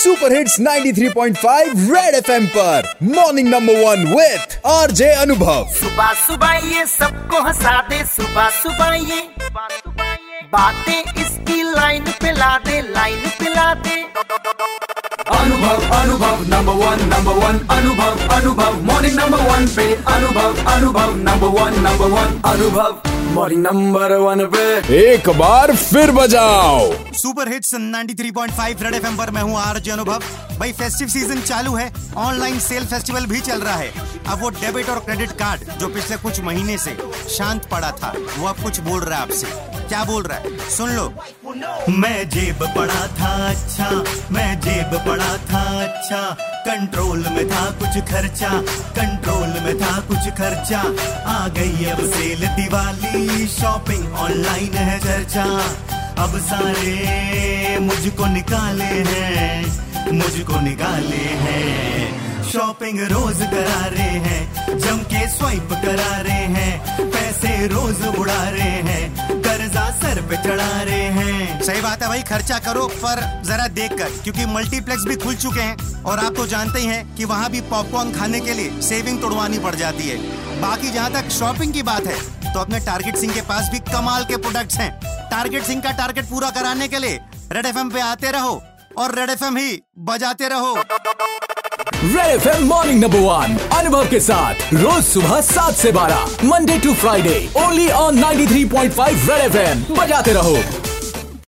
Super hits 93.5 red FM पर। Morning number one with RJ Anubhav सुबह सुबह ये सबको हंसा दे सुबह सुबह ये बातें इसकी लाइन पे ला दे लाइन पे ला दे अनुभव Anubhav number one number one अनुभव अनुभव मॉर्निंग नंबर वन पे Anubhav Anubhav number one number one Anubhav morning number one पे। एक बार फिर बजाओ। सुपर हिट्स 93.5 रेड एफएम पर मैं हूँ आरजे अनुभव। भाई फेस्टिव सीज़न चालू है ऑनलाइन सेल फेस्टिवल भी चल रहा है। अब वो डेबिट और क्रेडिट कार्ड जो पिछले कुछ महीने से शांत पड़ा था वो अब कुछ बोल रहा है आपसे। क्या बोल रहा है? सुन लो। मैं जेब पड़ा था अच्छा मैं जेब पड़ा था अच्छा। कंट्रोल में था कुछ खर्चा, कंट्रोल में था कुछ खर्चा। आ गई अब सेल दिवाली शॉपिंग ऑनलाइन है चर्चा। अब सारे मुझको निकाले हैं, मुझको निकाले हैं। शॉपिंग रोज करा रहे हैं, जम के स्वाइप करा रहे हैं। पैसे रोज उड़ा रहे हैं, कर्जा सर पे चढ़ा रहे हैं। सही बात है भाई, खर्चा करो, पर जरा देख कर क्योंकि मल्टीप्लेक्स भी खुल चुके हैं, और आप तो जानते ही हैं कि वहाँ भी पॉपकॉर्न खाने के लिए सेविंग तोड़वानी पड़ जाती है। बाकी जहाँ तक शॉपिंग की बात है तो अपने टारगेट सिंह के पास भी कमाल के प्रोडक्ट्स हैं। टारगेट सिंह का टारगेट पूरा कराने के लिए रेड एफएम पे आते रहो, और रेड एफएम ही बजाते रहो। Red FM morning number one Anubhav के साथ, रोज सुबह सात से बारह Monday to Friday only on 93.5 red FM बजाते रहो।